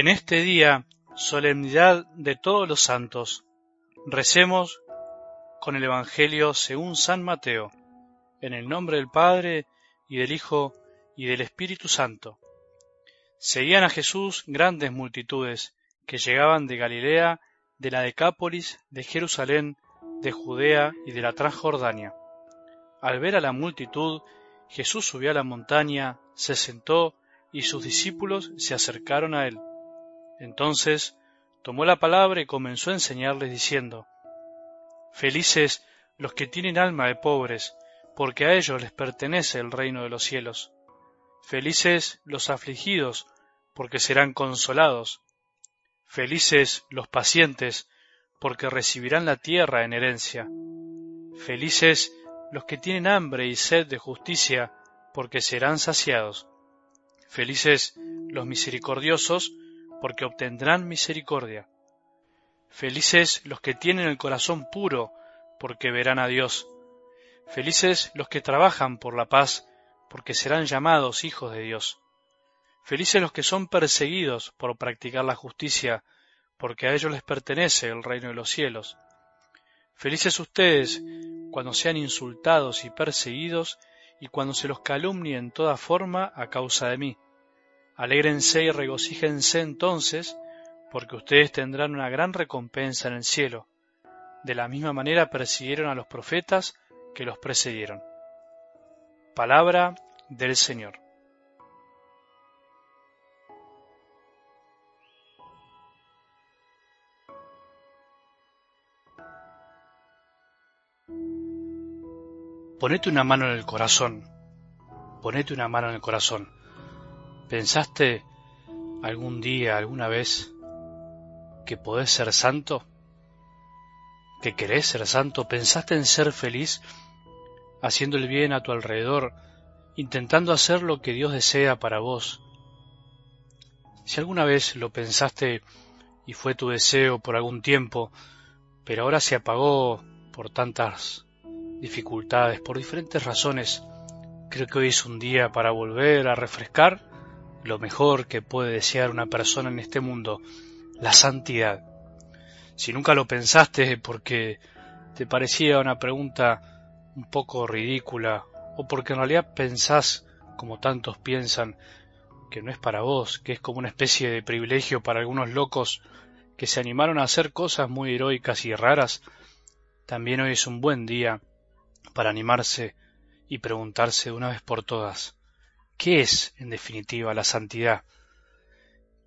En este día, solemnidad de todos los santos, recemos con el Evangelio según San Mateo, en el nombre del Padre y del Hijo y del Espíritu Santo. Seguían a Jesús grandes multitudes que llegaban de Galilea, de la Decápolis, de Jerusalén, de Judea y de la Transjordania. Al ver a la multitud, Jesús subió a la montaña, se sentó y sus discípulos se acercaron a él. Entonces tomó la palabra y comenzó a enseñarles diciendo, Felices los que tienen alma de pobres, porque a ellos les pertenece el reino de los cielos. Felices los afligidos, porque serán consolados. Felices los pacientes, porque recibirán la tierra en herencia. Felices los que tienen hambre y sed de justicia, porque serán saciados. Felices los misericordiosos, porque obtendrán misericordia. Felices los que tienen el corazón puro, porque verán a Dios. Felices los que trabajan por la paz, porque serán llamados hijos de Dios. Felices los que son perseguidos por practicar la justicia, porque a ellos les pertenece el reino de los cielos. Felices ustedes cuando sean insultados y perseguidos, y cuando se los calumnie en toda forma a causa de mí. Alégrense y regocíjense entonces, porque ustedes tendrán una gran recompensa en el cielo. De la misma manera persiguieron a los profetas que los precedieron. Palabra del Señor. Ponete una mano en el corazón. Ponete una mano en el corazón. ¿Pensaste algún día, alguna vez, que podés ser santo? ¿Que querés ser santo? ¿Pensaste en ser feliz haciendo el bien a tu alrededor, intentando hacer lo que Dios desea para vos? Si alguna vez lo pensaste y fue tu deseo por algún tiempo, pero ahora se apagó por tantas dificultades, por diferentes razones, creo que hoy es un día para volver a refrescar lo mejor que puede desear una persona en este mundo, la santidad. Si nunca lo pensaste porque te parecía una pregunta un poco ridícula o porque en realidad pensás, como tantos piensan, que no es para vos, que es como una especie de privilegio para algunos locos que se animaron a hacer cosas muy heroicas y raras, también hoy es un buen día para animarse y preguntarse de una vez por todas, ¿qué es, en definitiva, la santidad?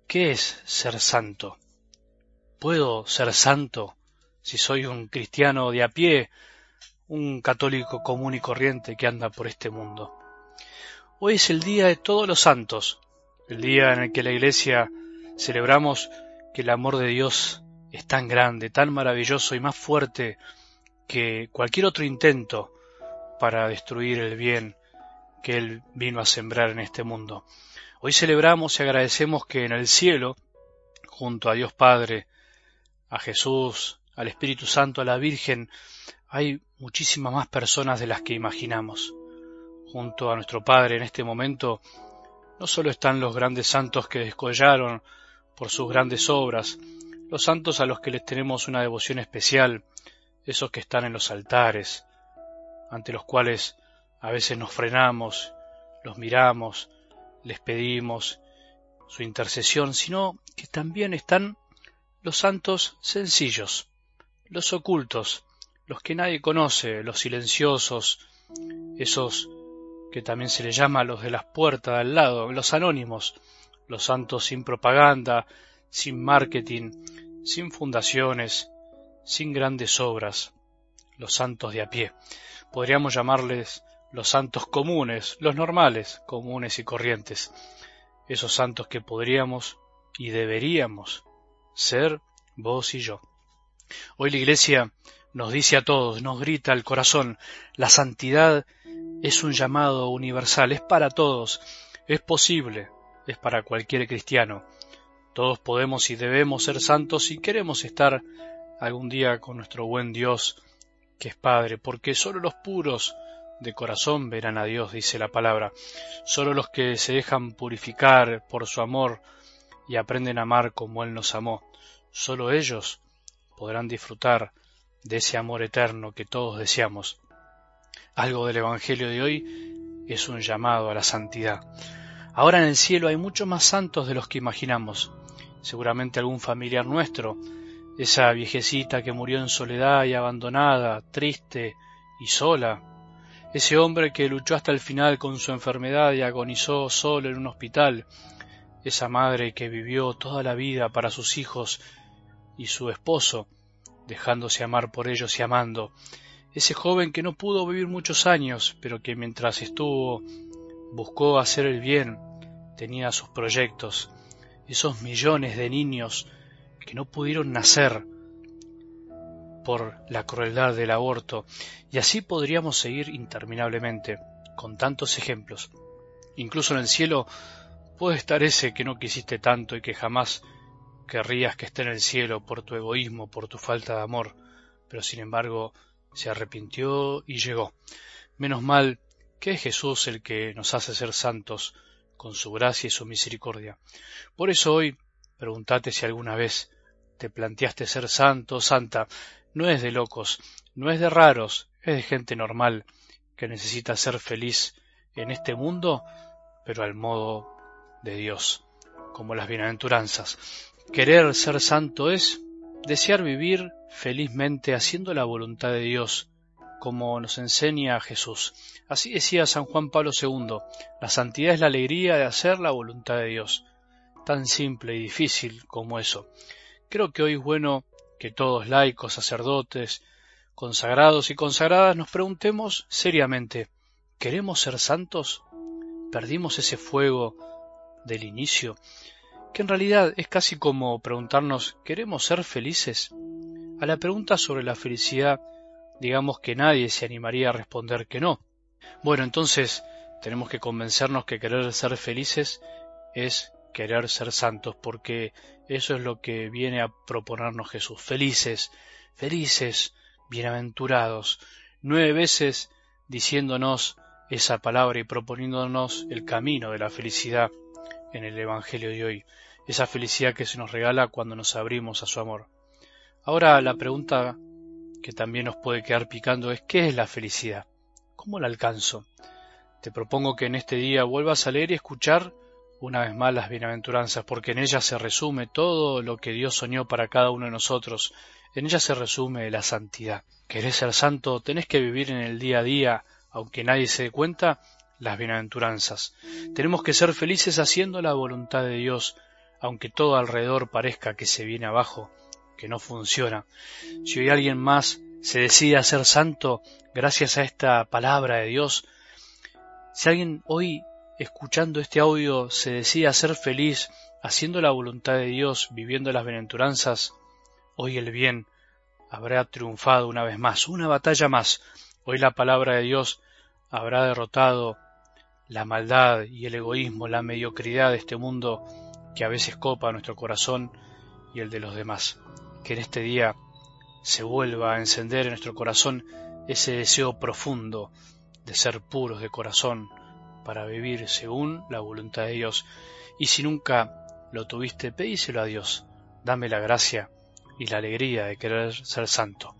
¿Qué es ser santo? ¿Puedo ser santo si soy un cristiano de a pie, un católico común y corriente que anda por este mundo? Hoy es el día de todos los santos, el día en el que la Iglesia celebramos que el amor de Dios es tan grande, tan maravilloso y más fuerte que cualquier otro intento para destruir el bien que Él vino a sembrar en este mundo. Hoy celebramos y agradecemos que en el cielo, junto a Dios Padre, a Jesús, al Espíritu Santo, a la Virgen, hay muchísimas más personas de las que imaginamos. Junto a nuestro Padre en este momento, no solo están los grandes santos que descollaron por sus grandes obras, los santos a los que les tenemos una devoción especial, esos que están en los altares, ante los cuales a veces nos frenamos, los miramos, les pedimos su intercesión, sino que también están los santos sencillos, los ocultos, los que nadie conoce, los silenciosos, esos que también se les llama los de las puertas de al lado, los anónimos, los santos sin propaganda, sin marketing, sin fundaciones, sin grandes obras, los santos de a pie. Podríamos llamarles los santos comunes, los normales, comunes y corrientes, esos santos que podríamos y deberíamos ser vos y yo. Hoy la Iglesia nos dice a todos, nos grita al corazón, la santidad es un llamado universal, es para todos, es posible, es para cualquier cristiano. Todos podemos y debemos ser santos si queremos estar algún día con nuestro buen Dios, que es Padre, porque sólo los puros de corazón verán a Dios, dice la palabra. Sólo los que se dejan purificar por su amor y aprenden a amar como Él nos amó. Solo ellos podrán disfrutar de ese amor eterno que todos deseamos. Algo del Evangelio de hoy es un llamado a la santidad. Ahora en el cielo hay muchos más santos de los que imaginamos. Seguramente algún familiar nuestro, esa viejecita que murió en soledad y abandonada, triste y sola, ese hombre que luchó hasta el final con su enfermedad y agonizó solo en un hospital, esa madre que vivió toda la vida para sus hijos y su esposo, dejándose amar por ellos y amando, ese joven que no pudo vivir muchos años, pero que mientras estuvo buscó hacer el bien, tenía sus proyectos, esos millones de niños que no pudieron nacer por la crueldad del aborto, y así podríamos seguir interminablemente, con tantos ejemplos. Incluso en el cielo puede estar ese que no quisiste tanto y que jamás querrías que esté en el cielo por tu egoísmo, por tu falta de amor, pero sin embargo se arrepintió y llegó. Menos mal que es Jesús el que nos hace ser santos con su gracia y su misericordia. Por eso hoy pregúntate si alguna vez te planteaste ser santo o santa. No es de locos, no es de raros, es de gente normal que necesita ser feliz en este mundo, pero al modo de Dios, como las bienaventuranzas. Querer ser santo es desear vivir felizmente haciendo la voluntad de Dios, como nos enseña Jesús. Así decía San Juan Pablo II, la santidad es la alegría de hacer la voluntad de Dios. Tan simple y difícil como eso. Creo que hoy es bueno que todos laicos, sacerdotes, consagrados y consagradas nos preguntemos seriamente, ¿queremos ser santos? ¿Perdimos ese fuego del inicio? Que en realidad es casi como preguntarnos, ¿queremos ser felices? A la pregunta sobre la felicidad, digamos que nadie se animaría a responder que no. Bueno, entonces tenemos que convencernos que querer ser felices es querer ser santos, porque eso es lo que viene a proponernos Jesús. Felices, felices, bienaventurados. Nueve veces diciéndonos esa palabra y proponiéndonos el camino de la felicidad en el Evangelio de hoy, esa felicidad que se nos regala cuando nos abrimos a su amor. Ahora la pregunta que también nos puede quedar picando es ¿qué es la felicidad? ¿Cómo la alcanzo? Te propongo que en este día vuelvas a leer y escuchar una vez más las bienaventuranzas, porque en ellas se resume todo lo que Dios soñó para cada uno de nosotros, en ellas se resume la santidad. ¿Querés ser santo? Tenés que vivir en el día a día, aunque nadie se dé cuenta, las bienaventuranzas. Tenemos que ser felices haciendo la voluntad de Dios, aunque todo alrededor parezca que se viene abajo, que no funciona. Si hoy alguien más se decide a ser santo gracias a esta palabra de Dios, si alguien hoy escuchando este audio se decide a ser feliz haciendo la voluntad de Dios, viviendo las bienaventuranzas, hoy el bien habrá triunfado una vez más, una batalla más. Hoy la palabra de Dios habrá derrotado la maldad y el egoísmo, la mediocridad de este mundo que a veces copa nuestro corazón y el de los demás que en este día se vuelva a encender en nuestro corazón ese deseo profundo de ser puros de corazón para vivir según la voluntad de Dios. Y si nunca lo tuviste, pedíselo a Dios. Dame la gracia y la alegría de querer ser santo.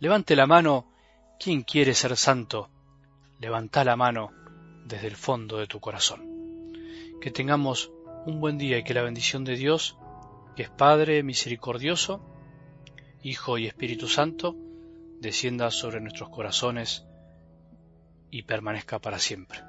Levante la mano quien quiere ser santo. Levanta la mano desde el fondo de tu corazón. Que tengamos un buen día y que la bendición de Dios que es Padre misericordioso, Hijo y Espíritu Santo, descienda sobre nuestros corazones y permanezca para siempre.